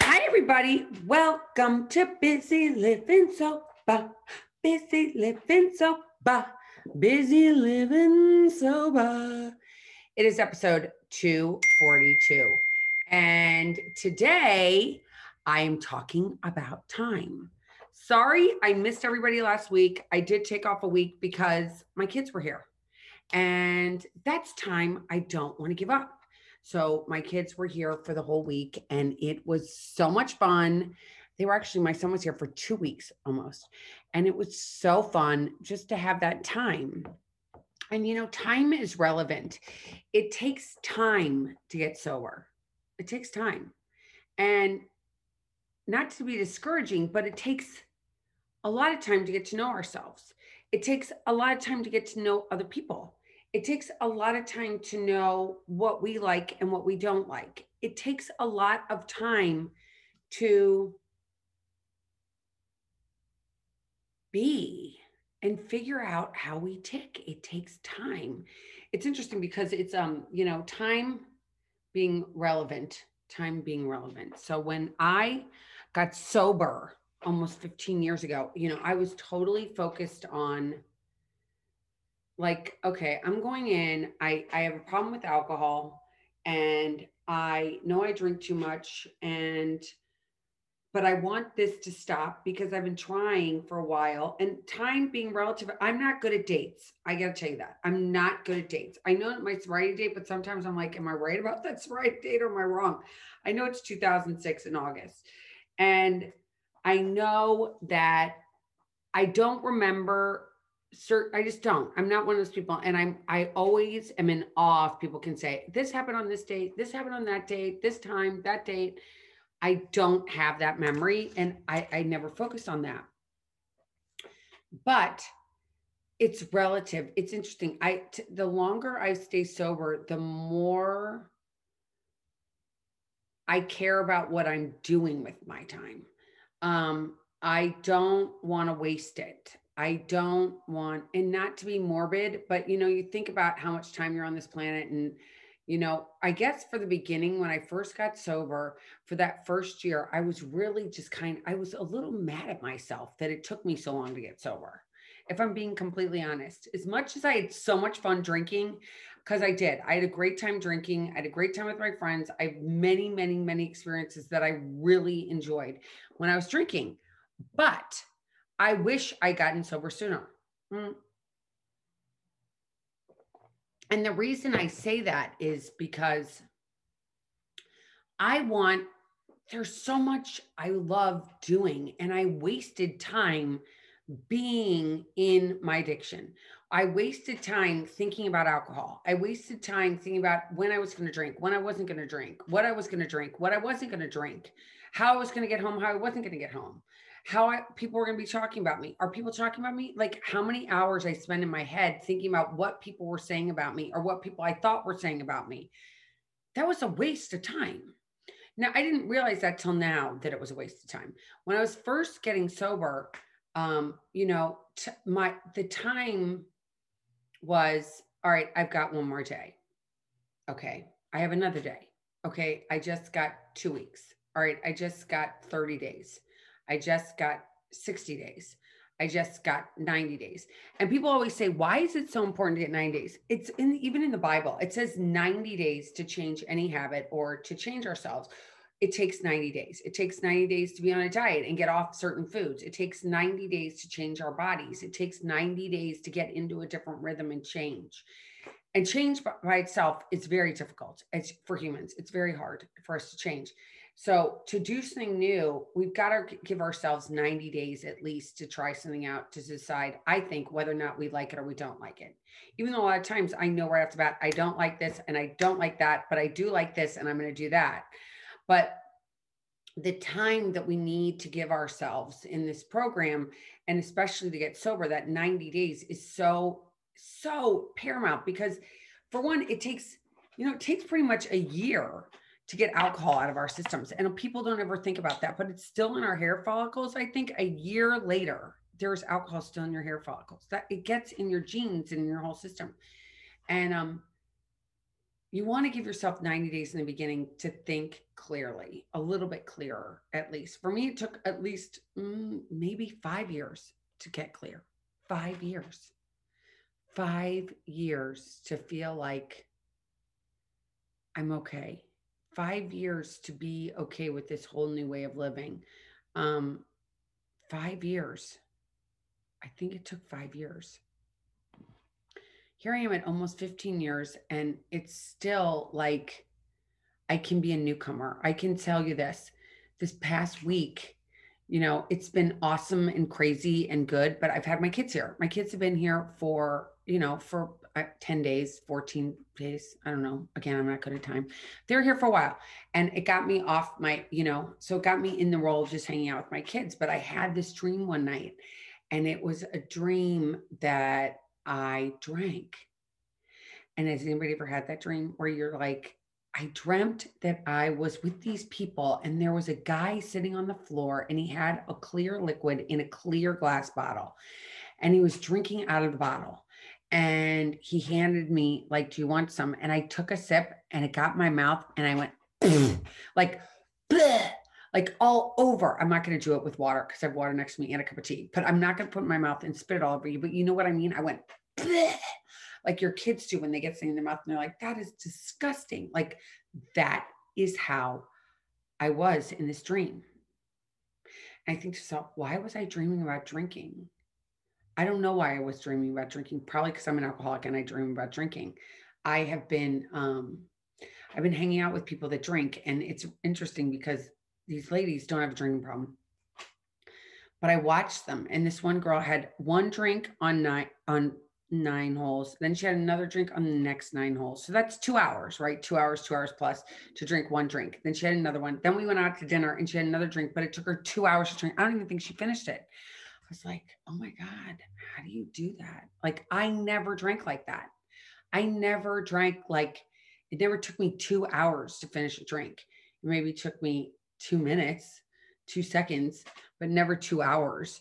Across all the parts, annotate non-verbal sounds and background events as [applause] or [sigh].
Hi, everybody. Welcome to Busy Living Sober. Busy Living Sober. Busy Living Sober. It is episode 242. And today I'm talking about time. Sorry, I missed everybody last week. I did take off a week because my kids were here. And that's time I don't want to give up. So my kids were here for the whole week and it was so much fun. They were actually, my son was here for two weeks almost. And it was so fun just to have that time. And you know, time is relevant. It takes time to get sober. It takes time. And not to be discouraging, but it takes a lot of time to get to know ourselves. It takes a lot of time to get to know other people it takes a lot of time to know what we like and what we don't like. It takes a lot of time to be and figure out how we tick. It takes time. It's interesting because it's um, you know, time being relevant, time being relevant. So when I got sober almost 15 years ago, you know, I was totally focused on like okay i'm going in i i have a problem with alcohol and i know i drink too much and but i want this to stop because i've been trying for a while and time being relative i'm not good at dates i gotta tell you that i'm not good at dates. I know my sobriety date but sometimes i'm like am i right about that sobriety date or am i wrong? I know it's 2006 in august and i know that i don't remember certain i just don't. I'm not one of those people and i'm i always am in awe if people can say this happened on this date this happened on that date this time that date. I don't have that memory and i i never focused on that. But it's relative. It's interesting. I t- the longer i stay sober the more i care about what i'm doing with my time. Um i don't want to waste it I don't want, and not to be morbid, but you know, you think about how much time you're on this planet. And, you know, I guess for the beginning, when I first got sober for that first year, I was really just kind I was a little mad at myself that it took me so long to get sober. If I'm being completely honest, as much as I had so much fun drinking, because I did, I had a great time drinking. I had a great time with my friends. I have many, many, many experiences that I really enjoyed when I was drinking. But I wish I gotten sober sooner. Mm. And the reason I say that is because I want, there's so much I love doing, and I wasted time being in my addiction. I wasted time thinking about alcohol. I wasted time thinking about when I was going to drink, when I wasn't going to drink, what I was going to drink, what I wasn't going to drink, how I was going to get home, how I wasn't going to get home how I, people were going to be talking about me. Are people talking about me? Like how many hours I spend in my head thinking about what people were saying about me or what people I thought were saying about me. That was a waste of time. Now, I didn't realize that till now that it was a waste of time. When I was first getting sober, um, you know, t- my the time was all right, I've got one more day. Okay, I have another day. Okay, I just got 2 weeks. All right, I just got 30 days. I just got 60 days. I just got 90 days. And people always say, why is it so important to get 90 days? It's in even in the Bible, it says 90 days to change any habit or to change ourselves. It takes 90 days. It takes 90 days to be on a diet and get off certain foods. It takes 90 days to change our bodies. It takes 90 days to get into a different rhythm and change. And change by itself is very difficult. It's for humans. It's very hard for us to change. So to do something new, we've got to give ourselves 90 days at least to try something out to decide, I think, whether or not we like it or we don't like it. Even though a lot of times I know right off the bat, I don't like this and I don't like that, but I do like this and I'm going to do that. But the time that we need to give ourselves in this program, and especially to get sober, that 90 days is so, so paramount because for one, it takes, you know, it takes pretty much a year to get alcohol out of our systems. And people don't ever think about that, but it's still in our hair follicles. I think a year later, there's alcohol still in your hair follicles. That it gets in your genes and your whole system. And um you want to give yourself 90 days in the beginning to think clearly, a little bit clearer, at least. For me, it took at least mm, maybe five years to get clear. Five years. Five years to feel like I'm okay. Five years to be okay with this whole new way of living. Um, five years. I think it took five years here I am at almost 15 years, and it's still like I can be a newcomer. I can tell you this this past week, you know, it's been awesome and crazy and good, but I've had my kids here. My kids have been here for, you know, for uh, 10 days, 14 days. I don't know. Again, I'm not good at time. They're here for a while and it got me off my, you know, so it got me in the role of just hanging out with my kids. But I had this dream one night and it was a dream that I drank. And has anybody ever had that dream where you're like, I dreamt that I was with these people and there was a guy sitting on the floor and he had a clear liquid in a clear glass bottle and he was drinking out of the bottle. And he handed me, like, do you want some? And I took a sip and it got my mouth and I went, [clears throat] like, bleh, like all over. I'm not going to do it with water because I have water next to me and a cup of tea, but I'm not going to put in my mouth and spit it all over you. But you know what I mean? I went like your kids do when they get something in their mouth and they're like, that is disgusting. Like that is how I was in this dream. And I think to myself, why was I dreaming about drinking? I don't know why I was dreaming about drinking. Probably because I'm an alcoholic and I dream about drinking. I have been um I've been hanging out with people that drink, and it's interesting because these ladies don't have a drinking problem. But I watched them, and this one girl had one drink on nine on nine holes. Then she had another drink on the next nine holes. So that's two hours, right? Two hours, two hours plus to drink one drink. Then she had another one. Then we went out to dinner and she had another drink, but it took her two hours to drink. I don't even think she finished it. Was like, oh my God, how do you do that? Like, I never drank like that. I never drank like it never took me two hours to finish a drink. It maybe took me two minutes, two seconds, but never two hours.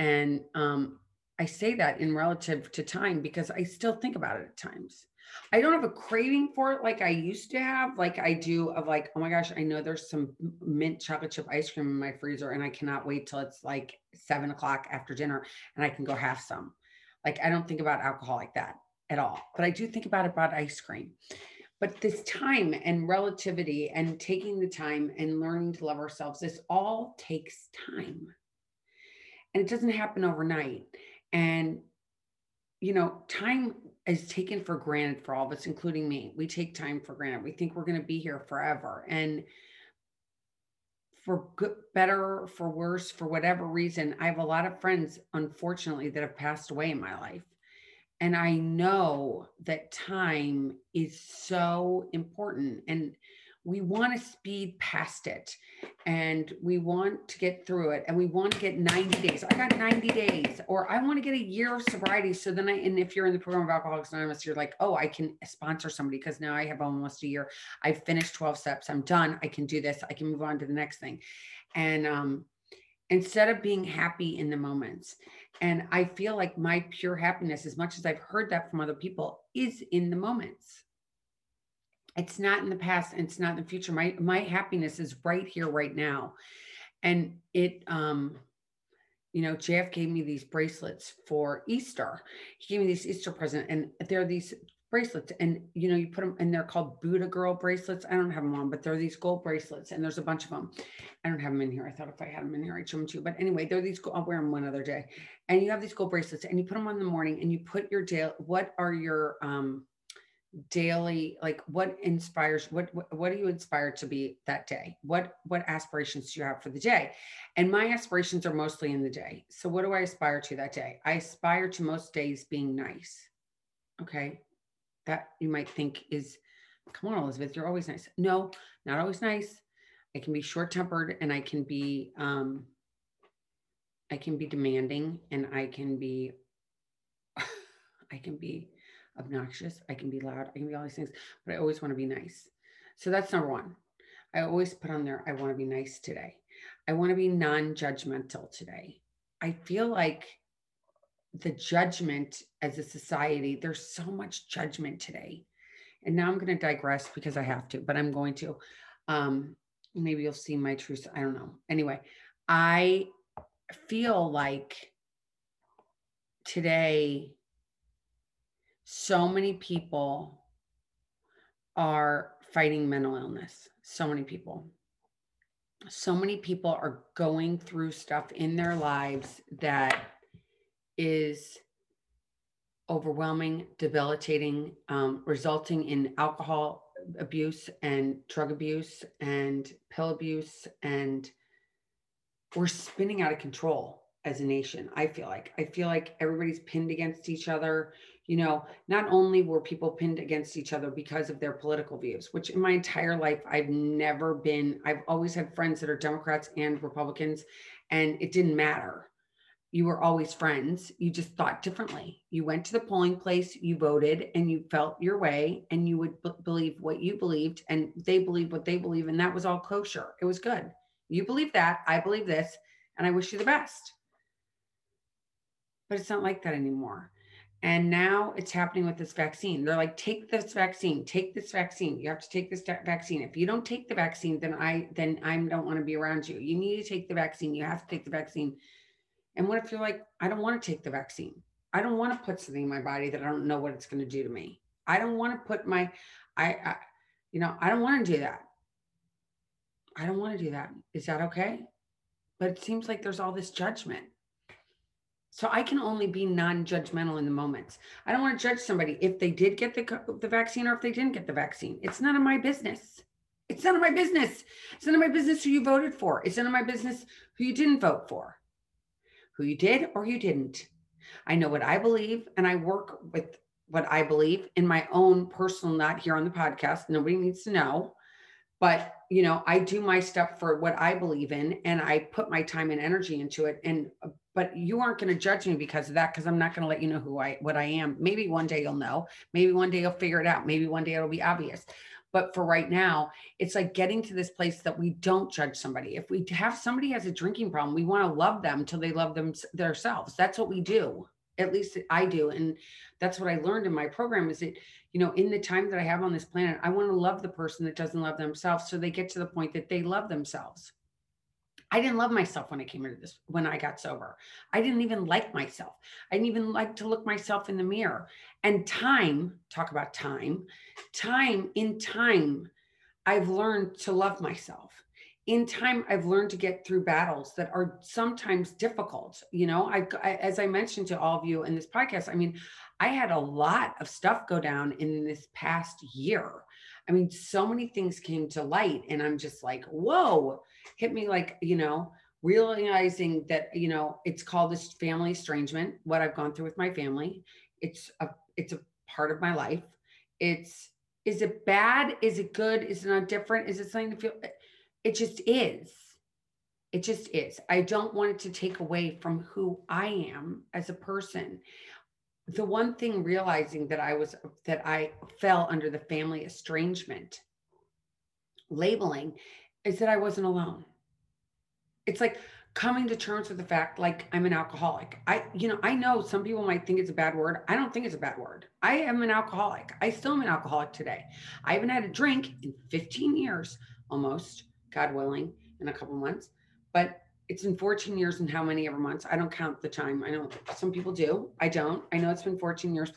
And um, I say that in relative to time because I still think about it at times. I don't have a craving for it like I used to have, like I do of like, oh my gosh, I know there's some mint chocolate chip ice cream in my freezer and I cannot wait till it's like seven o'clock after dinner and I can go have some. Like I don't think about alcohol like that at all, but I do think about about ice cream. But this time and relativity and taking the time and learning to love ourselves, this all takes time. And it doesn't happen overnight. And, you know, time is taken for granted for all of us, including me. We take time for granted. We think we're going to be here forever. And for good, better, for worse, for whatever reason, I have a lot of friends, unfortunately, that have passed away in my life. And I know that time is so important. And we want to speed past it and we want to get through it and we want to get 90 days. I got 90 days or I want to get a year of sobriety. So then I, and if you're in the program of Alcoholics Anonymous, you're like, oh, I can sponsor somebody because now I have almost a year. I've finished 12 steps. I'm done. I can do this. I can move on to the next thing. And, um, instead of being happy in the moments. And I feel like my pure happiness, as much as I've heard that from other people, is in the moments it's not in the past and it's not in the future. My my happiness is right here right now. And it um you know jeff gave me these bracelets for easter. He gave me this easter present and there are these bracelets and you know you put them and they're called BuDhaGirl bracelets. I don't have them on but they're these gold bracelets and there's a bunch of them i don't have them in here. I thought if i had them in here i'd show them to you. But anyway they're these i'll wear them one other day. And you have these gold bracelets and you put them on in the morning and you put your day what are your um daily like what inspires what, what are you inspired to be that day? What what aspirations do you have for the day? And my aspirations are mostly in the day. So what do i aspire to that day? I aspire to most days being nice. Okay? That you might think is come on elizabeth you're always nice. No not always nice. I can be short tempered and i can be um i can be demanding and i can be [laughs] i can be obnoxious. I can be loud. I can be all these things, but I always want to be nice. So that's number one. I always put on there, I want to be nice today. I want to be non judgmental today. I feel like the judgment as a society, there's so much judgment today. and now I'm going to digress because I have to, but I'm going to. Um, maybe you'll see my truth. I don't know. Anyway, I feel like today, so many people are fighting mental illness. So many people. So many people are going through stuff in their lives that is overwhelming, debilitating, um, resulting in alcohol abuse and drug abuse and pill abuse. And we're spinning out of control as a nation. I feel like, I feel like everybody's pinned against each other. You know, not only were people pinned against each other because of their political views, which in my entire life, I've never been, I've always had friends that are Democrats and Republicans, and it didn't matter you were always friends. You just thought differently. You went to the polling place, you voted, and you felt your way, and you would b- believe what you believed, and they believe what they believe, and that was all kosher. It was good. You believe that, I believe this, and I wish you the best. But it's not like that anymore. And now it's happening with this vaccine. They're like, take this vaccine, take this vaccine. You have to take this vaccine. If you don't take the vaccine, then I then I don't want to be around you. You need to take the vaccine. You have to take the vaccine and what if you're like, I don't want to take the vaccine? I don't want to put something in my body that I don't know what it's going to do to me. I don't want to put my, I, I you know, I don't want to do that. I don't want to do that. Is that okay? But it seems like there's all this judgment. So I can only be non-judgmental in the moments. I don't want to judge somebody if they did get the, the vaccine or if they didn't get the vaccine. It's none of my business. It's none of my business. It's none of my business who you voted for. It's none of my business who you didn't vote for who you did or you didn't. I know what I believe and I work with what I believe in my own personal, not here on the podcast. Nobody needs to know. But, you know, I do my stuff for what I believe in and I put my time and energy into it. And, but you aren't going to judge me because of that, because I'm not going to let you know who I, what I am. Maybe one day you'll know. Maybe one day you'll figure it out. Maybe one day it'll be obvious. But for right now, it's like getting to this place that we don't judge somebody. If we have somebody has a drinking problem, we want to love them till they love them themselves. That's what we do. At least I do. And that's what I learned in my program is that, you know, in the time that I have on this planet, I want to love the person that doesn't love themselves so they get to the point that they love themselves. I didn't love myself when I came into this, when I got sober. I didn't even like myself. I didn't even like to look myself in the mirror. And time, talk about time, time, in time, I've learned to love myself. In time, I've learned to get through battles that are sometimes difficult. You know, I, I as I mentioned to all of you in this podcast, I mean, I had a lot of stuff go down in this past year. I mean, so many things came to light, and I'm just like, whoa hit me like, you know, realizing that, you know, it's called this family estrangement, what I've gone through with my family. It's a it's a part of my life. It's is it bad? Is it good? Is it not different? Is it something to feel eh, it just is. It just is. I don't want it to take away from who I am as a person. The one thing realizing that I was that I fell under the family estrangement labeling is that I wasn't alone. It's like coming to terms with the fact like I'm an alcoholic. I, you know, I know some people might think it's a bad word. I don't think it's a bad word. I am an alcoholic. I still am an alcoholic today. I haven't had a drink in 15 years almost, God willing, in a couple months. But it's been 14 years and how many ever months. I don't count the time. I know some people do. I don't. I know it's been 14 years.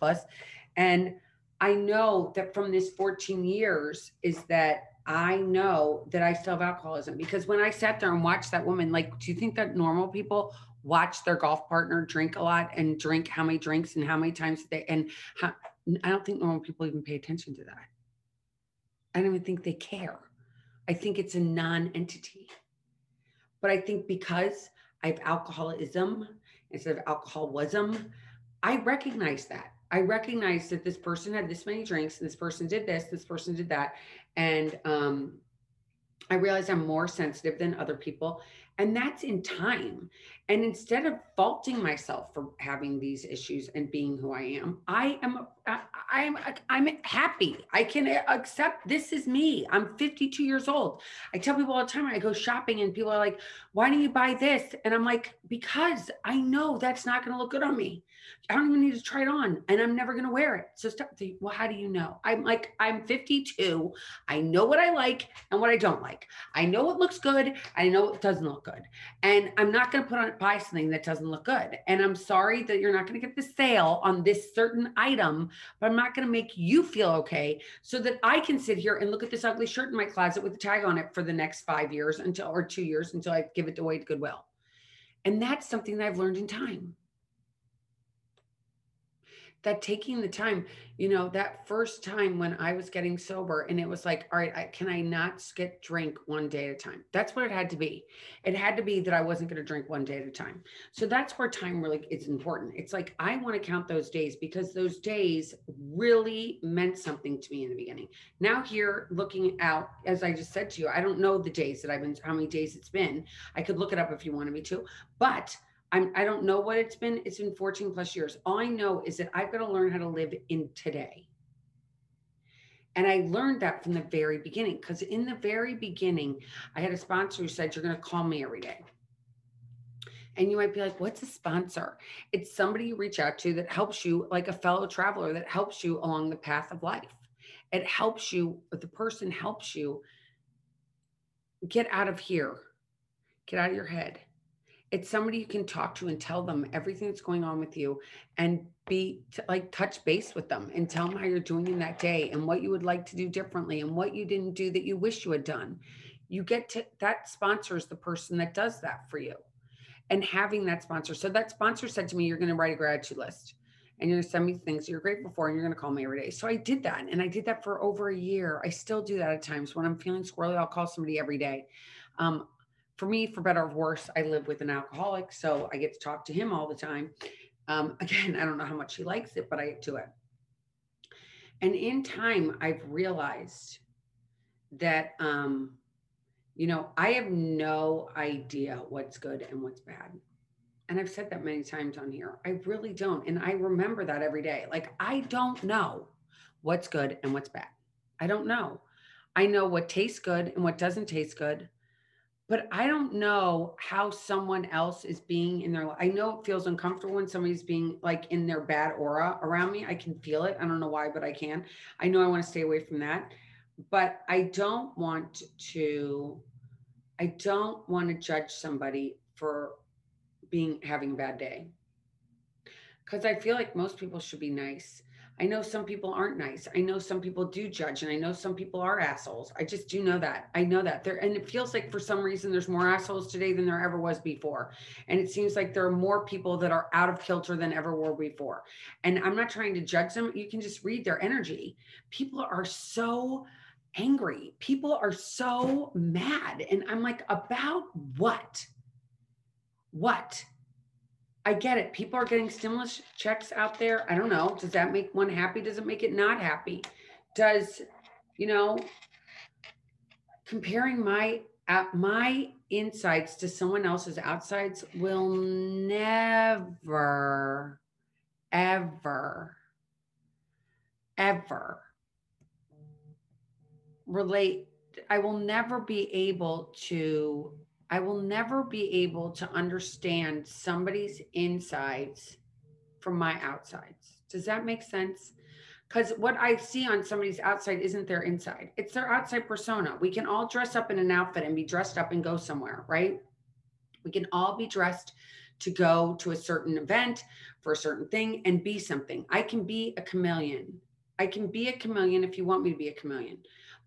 And I know that from this 14 years is that I know that I still have alcoholism because when I sat there and watched that woman, like, do you think that normal people watch their golf partner drink a lot and drink how many drinks and how many times they and how, I don't think normal people even pay attention to that. I don't even think they care. I think it's a non-entity. But I think because I have alcoholism instead of alcoholism, I recognize that. I recognize that this person had this many drinks, and this person did this, this person did that, and um, I realize I'm more sensitive than other people. And that's in time. And instead of faulting myself for having these issues and being who I am, I am uh, I, am uh, I'm happy. I can uh, accept this is me. I'm 52 years old. I tell people all the time I go shopping and people are like, "Why don't you buy this?" And I'm like, "Because I know that's not going to look good on me. I don't even need to try it on and I'm never going to wear it." So stop well, how do you know? I'm like I'm 52. I know what I like and what I don't like. I know what looks good, I know what doesn't look good. And I'm not going to put on buy something that doesn't look good. And I'm sorry that you're not going to get the sale on this certain item, but I'm not going to make you feel okay so that I can sit here and look at this ugly shirt in my closet with a tag on it for the next five years until, or two years until I give it away to Goodwill. And that's something that I've learned in time that taking the time, you know, that first time when I was getting sober and it was like, all right, I, can I not get drink one day at a time? That's what it had to be. It had to be that I wasn't going to drink one day at a time. So that's where time really is important. It's like, I want to count those days because those days really meant something to me in the beginning. Now here looking out, as I just said to you, I don't know the days that I've been, how many days it's been. I could look it up if you wanted me to, but I'm, I don't know what it's been. It's been 14 plus years. All I know is that I've got to learn how to live in today. And I learned that from the very beginning because in the very beginning, I had a sponsor who said, You're going to call me every day. And you might be like, What's a sponsor? It's somebody you reach out to that helps you, like a fellow traveler that helps you along the path of life. It helps you, but the person helps you get out of here, get out of your head it's somebody you can talk to and tell them everything that's going on with you and be t- like touch base with them and tell them how you're doing in that day and what you would like to do differently and what you didn't do that you wish you had done. You get to that sponsor is the person that does that for you and having that sponsor. So that sponsor said to me you're going to write a gratitude list and you're going to send me things you're grateful for and you're going to call me every day. So i did that and i did that for over a year. I still do that at times when i'm feeling squirrely i'll call somebody every day. Um, for me, for better or worse, I live with an alcoholic, so I get to talk to him all the time. Um, [laughs] again, I don't know how much he likes it, but I get to it. And in time, I've realized that, um, you know, I have no idea what's good and what's bad. And I've said that many times on here. I really don't. And I remember that every day. Like, I don't know what's good and what's bad. I don't know. I know what tastes good and what doesn't taste good but I don't know how someone else is being in their I know it feels uncomfortable when somebody's being like in their bad aura around me. I can feel it. I don't know why, but I can. I know I want to stay away from that. But I don't want to I don't want to judge somebody for being having a bad day. Cuz I feel like most people should be nice I know some people aren't nice. I know some people do judge, and I know some people are assholes. I just do know that. I know that there, and it feels like for some reason there's more assholes today than there ever was before. And it seems like there are more people that are out of kilter than ever were before. And I'm not trying to judge them. You can just read their energy. People are so angry. People are so mad. And I'm like, about what? What? I get it. People are getting stimulus checks out there. I don't know. Does that make one happy? Does it make it not happy? Does, you know, comparing my uh, my insights to someone else's outsides will never ever ever relate I will never be able to I will never be able to understand somebody's insides from my outsides. Does that make sense? Because what I see on somebody's outside isn't their inside, it's their outside persona. We can all dress up in an outfit and be dressed up and go somewhere, right? We can all be dressed to go to a certain event for a certain thing and be something. I can be a chameleon. I can be a chameleon if you want me to be a chameleon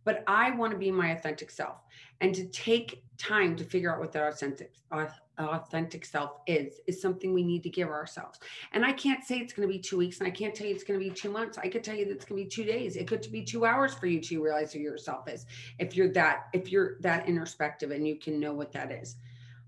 but I want to be my authentic self and to take time to figure out what that authentic authentic self is is something we need to give ourselves. And I can't say it's going to be 2 weeks and I can't tell you it's going to be 2 months. I could tell you that it's going to be 2 days. It could be 2 hours for you to realize who yourself is. If you're that if you're that introspective and you can know what that is.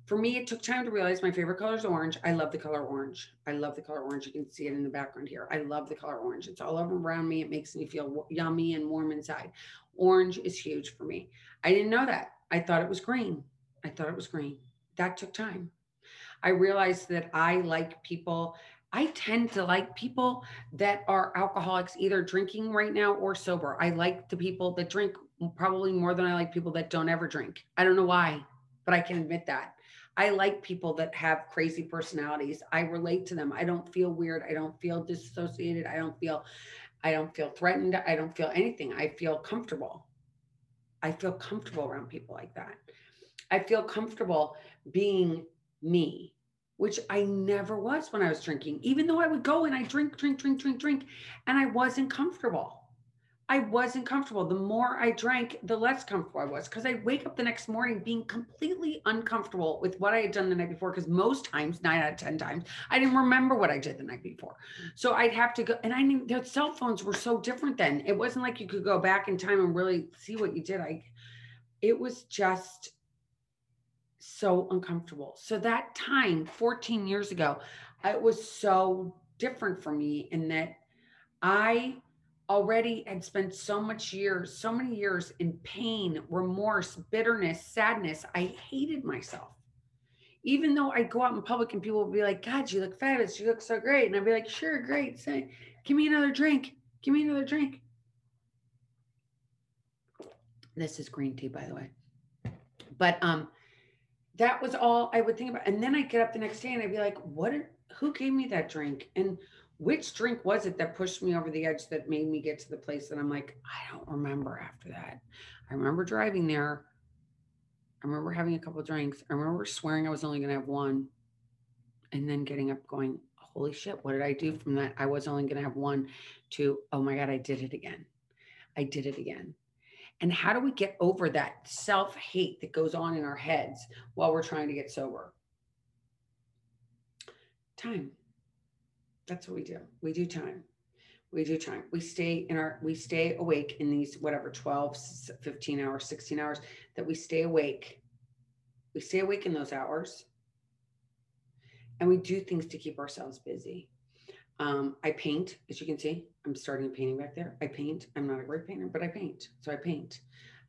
For me, it took time to realize my favorite color is orange. I love the color orange. I love the color orange. You can see it in the background here. I love the color orange. It's all over around me. It makes me feel yummy and warm inside. Orange is huge for me. I didn't know that. I thought it was green. I thought it was green. that took time. I realized that I like people. I tend to like people that are alcoholics, either drinking right now or sober. I like the people that drink probably more than I like people that don't ever drink. I don't know why, but I can admit that. I like people that have crazy personalities. I relate to them. I don't feel weird. I don't feel disassociated. I don't feel I don't feel threatened. I don't feel anything. I feel comfortable. I feel comfortable around people like that. I feel comfortable being me, which I never was when I was drinking, even though I would go and I drink, drink, drink, drink, drink, and I wasn't comfortable. I wasn't comfortable. The more I drank, the less comfortable I was because I'd wake up the next morning being completely uncomfortable with what I had done the night before. Because most times, nine out of 10 times, I didn't remember what I did the night before. So I'd have to go, and I knew their cell phones were so different then. It wasn't like you could go back in time and really see what you did. I, it was just so uncomfortable. So that time, 14 years ago, it was so different for me in that I already had spent so much years, so many years in pain, remorse, bitterness, sadness. I hated myself. Even though I'd go out in public and people would be like, God, you look fabulous. You look so great. And I'd be like, sure, great. Say, give me another drink. Give me another drink. This is green tea, by the way. But um, that was all I would think about. And then I'd get up the next day and I'd be like, what, are, who gave me that drink? And which drink was it that pushed me over the edge that made me get to the place that I'm like, I don't remember after that. I remember driving there. I remember having a couple drinks. I remember swearing I was only going to have one and then getting up going, holy shit, what did I do from that? I was only going to have one to, oh my God, I did it again. I did it again. And how do we get over that self hate that goes on in our heads while we're trying to get sober? Time that's what we do. We do time. We do time. We stay in our, we stay awake in these, whatever, 12, 15 hours, 16 hours that we stay awake. We stay awake in those hours and we do things to keep ourselves busy. Um, I paint, as you can see, I'm starting painting back there. I paint. I'm not a great painter, but I paint. So I paint.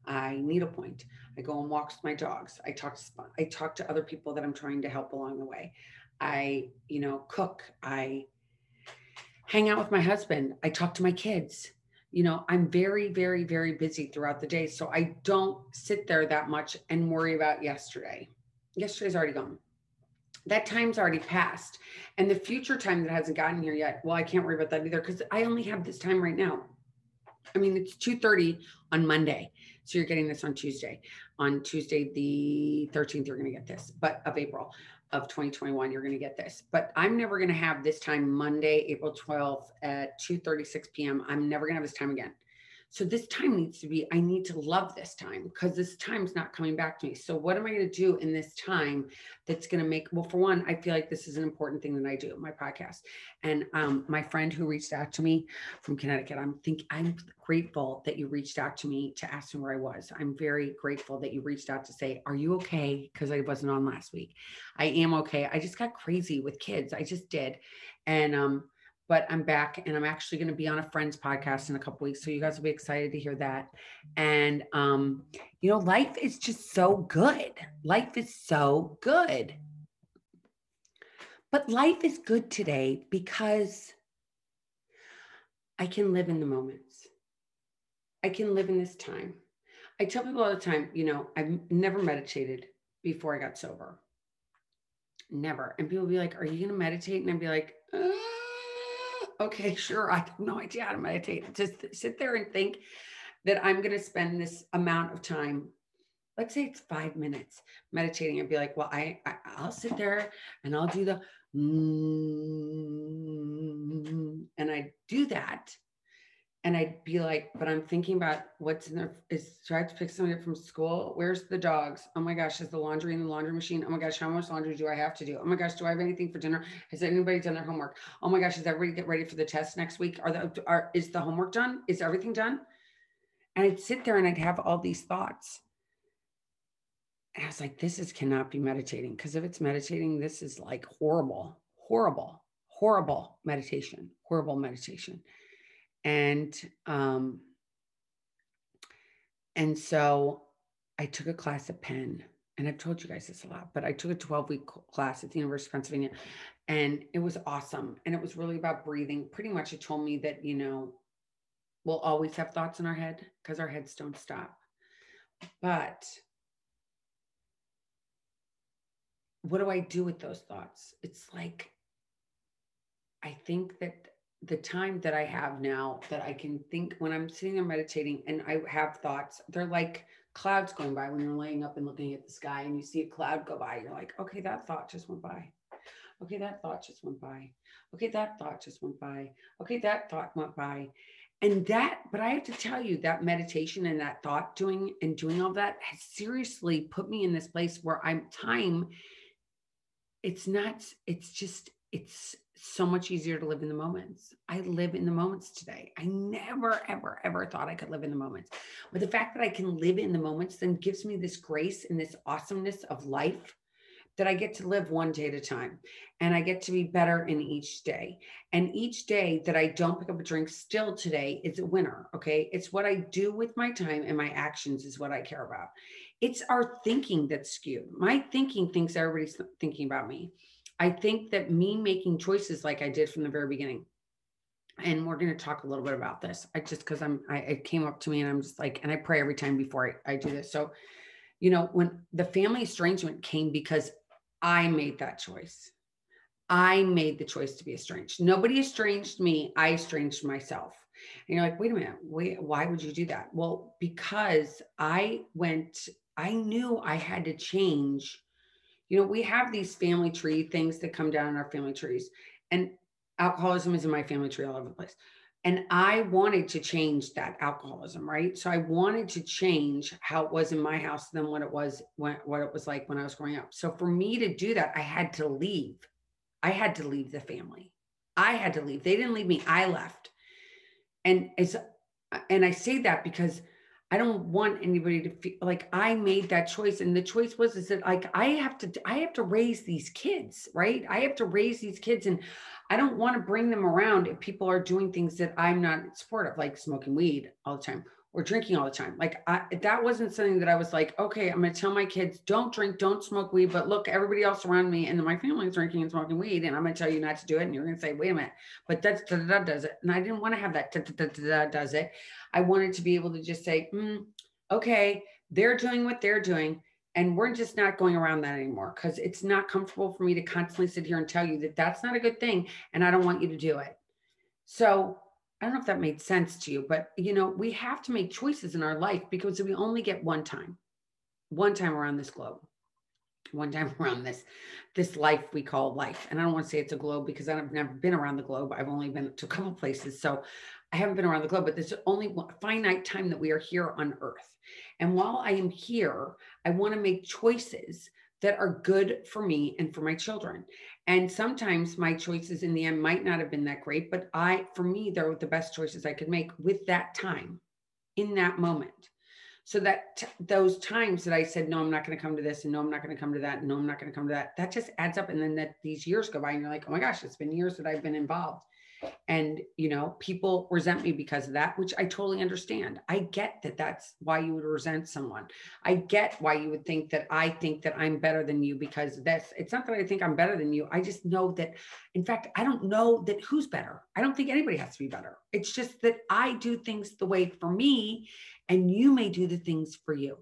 I needlepoint. I go on walks with my dogs. I talk to I talk to other people that I'm trying to help along the way. I, you know, cook. I hang out with my husband. I talk to my kids. You know, I'm very, very, very busy throughout the day. So I don't sit there that much and worry about yesterday. Yesterday's already gone. That time's already passed. And the future time that hasn't gotten here yet, well, I can't worry about that either because I only have this time right now. I mean, it's 2:30 on Monday. So you're getting this on Tuesday. On Tuesday, the 13th, you're going to get this, but of April of 2021 you're going to get this. But i'm never going to have this time monday april 12th at 2.36 p.m i'm never going to have this time again so this time needs to be, I need to love this time because this time's not coming back to me. So what am I going to do in this time that's going to make, well, for one, I feel like this is an important thing that I do, my podcast. And um, my friend who reached out to me from Connecticut, I'm think I'm grateful that you reached out to me to ask me where I was. I'm very grateful that you reached out to say, are you okay? Because I wasn't on last week. I am okay. I just got crazy with kids. I just did. And um, but I'm back and I'm actually going to be on a friend's podcast in a couple weeks. So you guys will be excited to hear that. And, um, you know, life is just so good. Life is so good. But life is good today because I can live in the moments. I can live in this time. I tell people all the time, you know, I've never meditated before I got sober. Never. And people be like, Are you going to meditate? And I'd be like, uh okay, [laughs] sure, I have no idea how to meditate. Just sit there and think that I'm going to spend this amount of time. Let's say it's five minutes meditating and be like, well, I, I will sit there and I'll do the mm, and I do that and I'd be like, but I'm thinking about what's in there. Is should I have to pick something up from school? Where's the dogs? Oh my gosh, is the laundry in the laundry machine? Oh my gosh, how much laundry do I have to do? Oh my gosh, do I have anything for dinner? Has anybody done their homework? Oh my gosh, is everybody get ready for the test next week? Are the are is the homework done? Is everything done? And I'd sit there and I'd have all these thoughts. And I was like, this is cannot be meditating because if it's meditating, this is like horrible, horrible, horrible meditation, horrible meditation and um, and so I took a class at Penn and I've told you guys this a lot, but I took a 12 week class at the University of Pennsylvania and it was awesome. And it was really about breathing. Pretty much it told me that, you know, we'll always have thoughts in our head because our heads don't stop. But what do I do with those thoughts? It's like, I think that the time that I have now that I can think when I'm sitting there meditating and I have thoughts, they're like clouds going by when you're laying up and looking at the sky and you see a cloud go by. You're like, okay, that thought just went by. Okay, that thought just went by. Okay, that thought just went by. Okay, that thought went by. And that, but I have to tell you that meditation and that thought doing and doing all that has seriously put me in this place where I'm time. It's not, it's just, it's so much easier to live in the moments. I live in the moments today. I never, ever, ever thought I could live in the moments. But the fact that I can live in the moments then gives me this grace and this awesomeness of life that I get to live one day at a time and I get to be better in each day. And each day that I don't pick up a drink still today is a winner. Okay. It's what I do with my time and my actions is what I care about. It's our thinking that's skewed. My thinking thinks everybody's thinking about me. I think that me making choices like I did from the very beginning, and we're going to talk a little bit about this. I just because I'm, I, it came up to me and I'm just like, and I pray every time before I, I do this. So, you know, when the family estrangement came because I made that choice. I made the choice to be estranged. Nobody estranged me. I estranged myself. And you're like, wait a minute, wait, why would you do that? Well, because I went, I knew I had to change. You know, we have these family tree things that come down in our family trees, and alcoholism is in my family tree all over the place. And I wanted to change that alcoholism, right? So I wanted to change how it was in my house than what it was when, what it was like when I was growing up. So for me to do that, I had to leave. I had to leave the family. I had to leave. They didn't leave me. I left. And it's and I say that because I don't want anybody to feel like I made that choice. And the choice was is that like I have to I have to raise these kids, right? I have to raise these kids and I don't want to bring them around if people are doing things that I'm not supportive, like smoking weed all the time or drinking all the time. Like I, that wasn't something that I was like, okay, I'm to tell my kids, don't drink, don't smoke weed. But look, everybody else around me and my family is drinking and smoking weed, and I'm to tell you not to do it. And you're to say, wait a minute, but that's does it. And I didn't want to have that does it. I wanted to be able to just say, mm, okay, they're doing what they're doing. And we're just not going around that anymore because it's not comfortable for me to constantly sit here and tell you that that's not a good thing. And I don't want you to do it. So I don't know if that made sense to you, but you know, we have to make choices in our life because we only get one time, one time around this globe, one time [laughs] around this, this life we call life. And I don't want to say it's a globe because I've never been around the globe. I've only been to a couple places. So I haven't been around the globe, but there's only one finite time that we are here on earth. And while I am here, I want to make choices that are good for me and for my children. And sometimes my choices in the end might not have been that great, but I, for me, they're the best choices I could make with that time in that moment. So that t- those times that I said, no, I'm not going to come to this, and no, I'm not going to come to that, and no, I'm not going to come to that, that just adds up. And then that these years go by, and you're like, oh my gosh, it's been years that I've been involved and you know people resent me because of that which i totally understand. I get that that's why you would resent someone. I get why you would think that i think that i'm better than you because that's it's not that i think i'm better than you. I just know that in fact i don't know that who's better. I don't think anybody has to be better. It's just that i do things the way for me and you may do the things for you.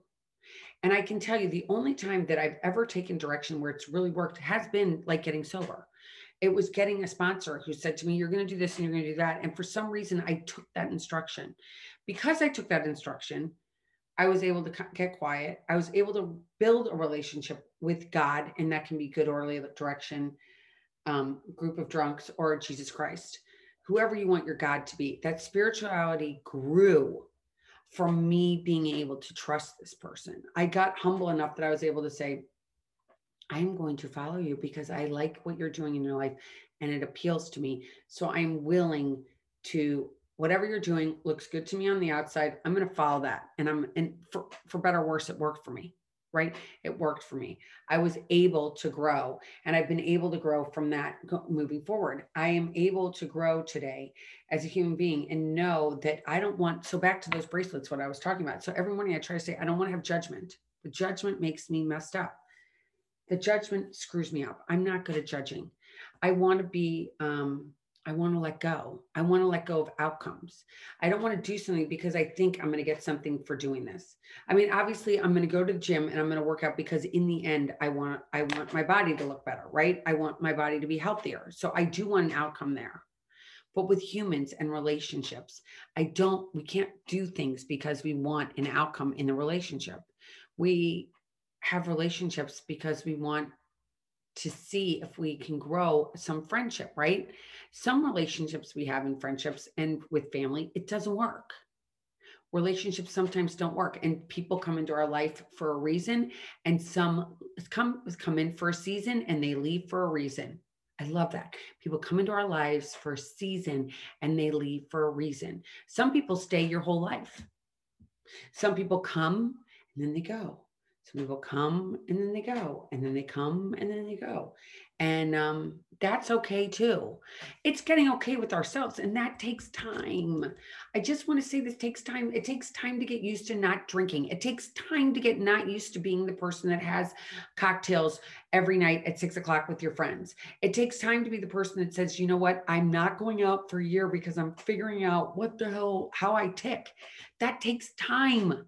And i can tell you the only time that i've ever taken direction where it's really worked has been like getting sober it was getting a sponsor who said to me, You're going to do this and you're going to do that. And for some reason, I took that instruction. Because I took that instruction, I was able to get quiet. I was able to build a relationship with God, and that can be good or direction, um, group of drunks, or Jesus Christ, whoever you want your God to be. That spirituality grew from me being able to trust this person. I got humble enough that I was able to say, I'm going to follow you because I like what you're doing in your life and it appeals to me. So I'm willing to whatever you're doing looks good to me on the outside. I'm going to follow that. And I'm and for for better or worse it worked for me. Right? It worked for me. I was able to grow and I've been able to grow from that moving forward. I am able to grow today as a human being and know that I don't want so back to those bracelets what I was talking about. So every morning I try to say I don't want to have judgment The judgment makes me messed up. The judgment screws me up. I'm not good at judging. I want to be um, I want to let go. I want to let go of outcomes. I don't want to do something because I think I'm going to get something for doing this. I mean, obviously, I'm going to go to the gym and I'm going to work out because in the end, I want I want my body to look better, right? I want my body to be healthier. So I do want an outcome there. But with humans and relationships, I don't we can't do things because we want an outcome in the relationship. We have relationships because we want to see if we can grow some friendship, right? Some relationships we have in friendships and with family, it doesn't work. Relationships sometimes don't work, and people come into our life for a reason, and some come come in for a season and they leave for a reason. I love that. People come into our lives for a season and they leave for a reason. Some people stay your whole life. Some people come and then they go. Some people come and then they go, and then they come and then they go. And um, that's okay too. It's getting okay with ourselves, and that takes time. I just want to say this takes time. It takes time to get used to not drinking. It takes time to get not used to being the person that has cocktails every night at six o'clock with your friends. It takes time to be the person that says, you know what, I'm not going out for a year because I'm figuring out what the hell, how I tick. That takes time.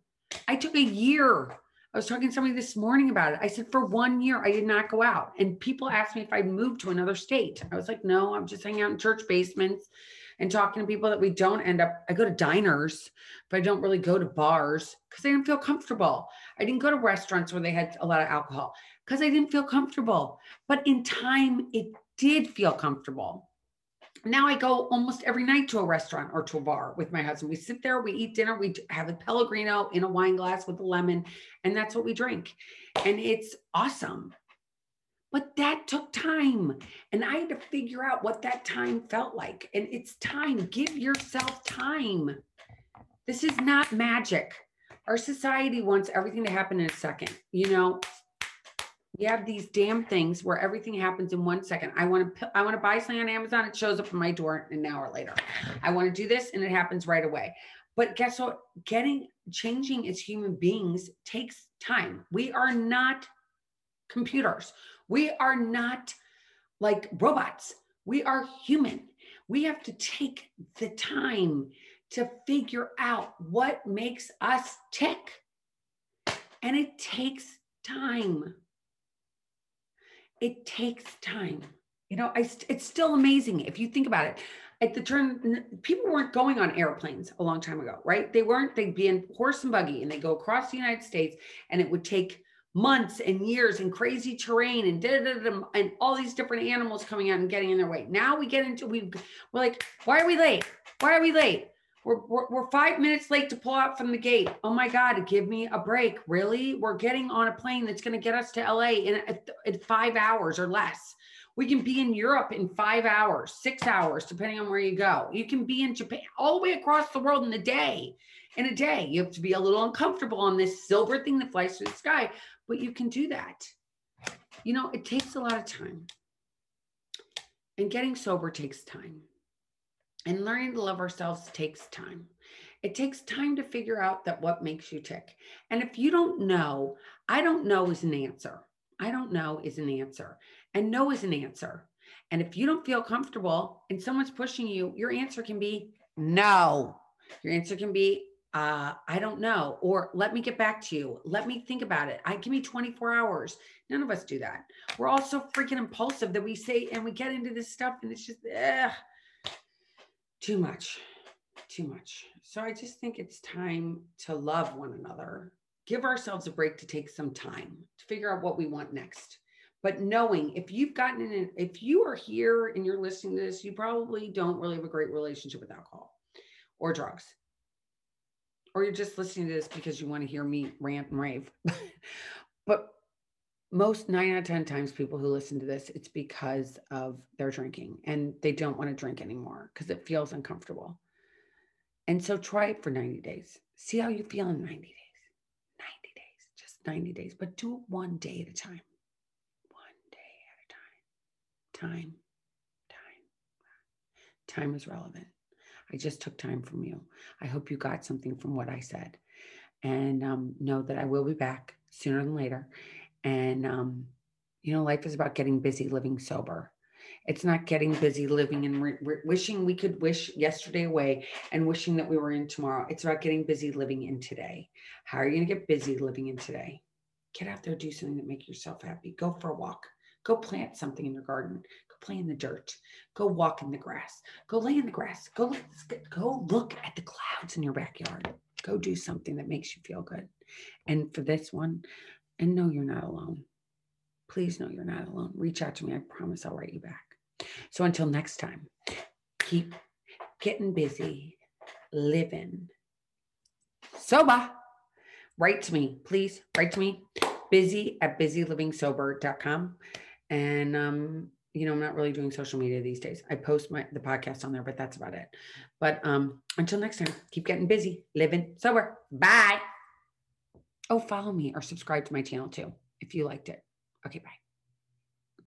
I took a year I was talking to somebody this morning about it. I said, for one year, I did not go out. And people asked me if I'd moved to another state. I was like, no, I'm just hanging out in church basements and talking to people that we don't end up. I go to diners, but I don't really go to bars because I didn't feel comfortable. I didn't go to restaurants where they had a lot of alcohol because I didn't feel comfortable. But in time, it did feel comfortable now I go almost every night to a restaurant or to a bar with my husband. We sit there, we eat dinner, we have a Pellegrino in a wine glass with a lemon, and that's what we drink. And it's awesome. But that took time. And I had to figure out what that time felt like. And it's time. Give yourself time. This is not magic. Our society wants everything to happen in a second. You know, we have these damn things where everything happens in one second. I want to I want to buy something on Amazon. It shows up in my door an hour later. I want to do this and it happens right away. But guess what? Getting changing as human beings takes time. We are not computers. We are not like robots. We are human. We have to take the time to figure out what makes us tick. And it takes time it takes time. You know, I, it's still amazing if you think about it. At the turn, people weren't going on airplanes a long time ago, right? They weren't. They'd be in horse and buggy, and they go across the United States, and it would take months and years and crazy terrain and da, da, da, and all these different animals coming out and getting in their way. Now we get into we we're like, why are we late? Why are we late? We're, we're, we're, five minutes late to pull out from the gate. Oh my God, give me a break. Really? We're getting on a plane that's going to get us to LA in, in five hours or less. We can be in Europe in five hours, six hours, depending on where you go. You can be in Japan all the way across the world in a day. In a day, you have to be a little uncomfortable on this silver thing that flies through the sky, but you can do that. You know, it takes a lot of time. And getting sober takes time. And learning to love ourselves takes time. It takes time to figure out that what makes you tick. And if you don't know, I don't know is an answer. I don't know is an answer. And no is an answer. And if you don't feel comfortable and someone's pushing you, your answer can be no. Your answer can be uh, I don't know, or let me get back to you. Let me think about it. I give me 24 hours. None of us do that. We're all so freaking impulsive that we say and we get into this stuff and it's just, ugh, too much, too much. So I just think it's time to love one another, give ourselves a break to take some time to figure out what we want next. But knowing if you've gotten in, if you are here and you're listening to this, you probably don't really have a great relationship with alcohol or drugs. Or you're just listening to this because you want to hear me rant and rave. [laughs] but most nine out of 10 times people who listen to this, it's because of their drinking and they don't want to drink anymore because it feels uncomfortable. And so try it for 90 days. See how you feel in 90 days. 90 days, just 90 days, but do it one day at a time. One day at a time. Time, time, time is relevant. I just took time from you. I hope you got something from what I said. And um, know that I will be back sooner than later. And, um, you know, life is about getting busy, living sober. It's not getting busy living and re- re- wishing we could wish yesterday away and wishing that we were in tomorrow. It's about getting busy living in today. How are you going to get busy living in today? Get out there, do something that make yourself happy. Go for a walk. Go plant something in your garden. Go play in the dirt. Go walk in the grass. Go lay in the grass. Go go look at the clouds in your backyard. Go do something that makes you feel good. And for this one, and know you're not alone. Please know you're not alone. Reach out to me. I promise I'll write you back. So until next time, keep getting busy, living sober. Write to me, please. Write to me, busy at busylivingsober.com. And um, you know, I'm not really doing social media these days. I post my the podcast on there, but that's about it. But um, until next time, keep getting busy, living sober. Bye. Oh, follow me or subscribe to my channel too if you liked it. Okay, bye.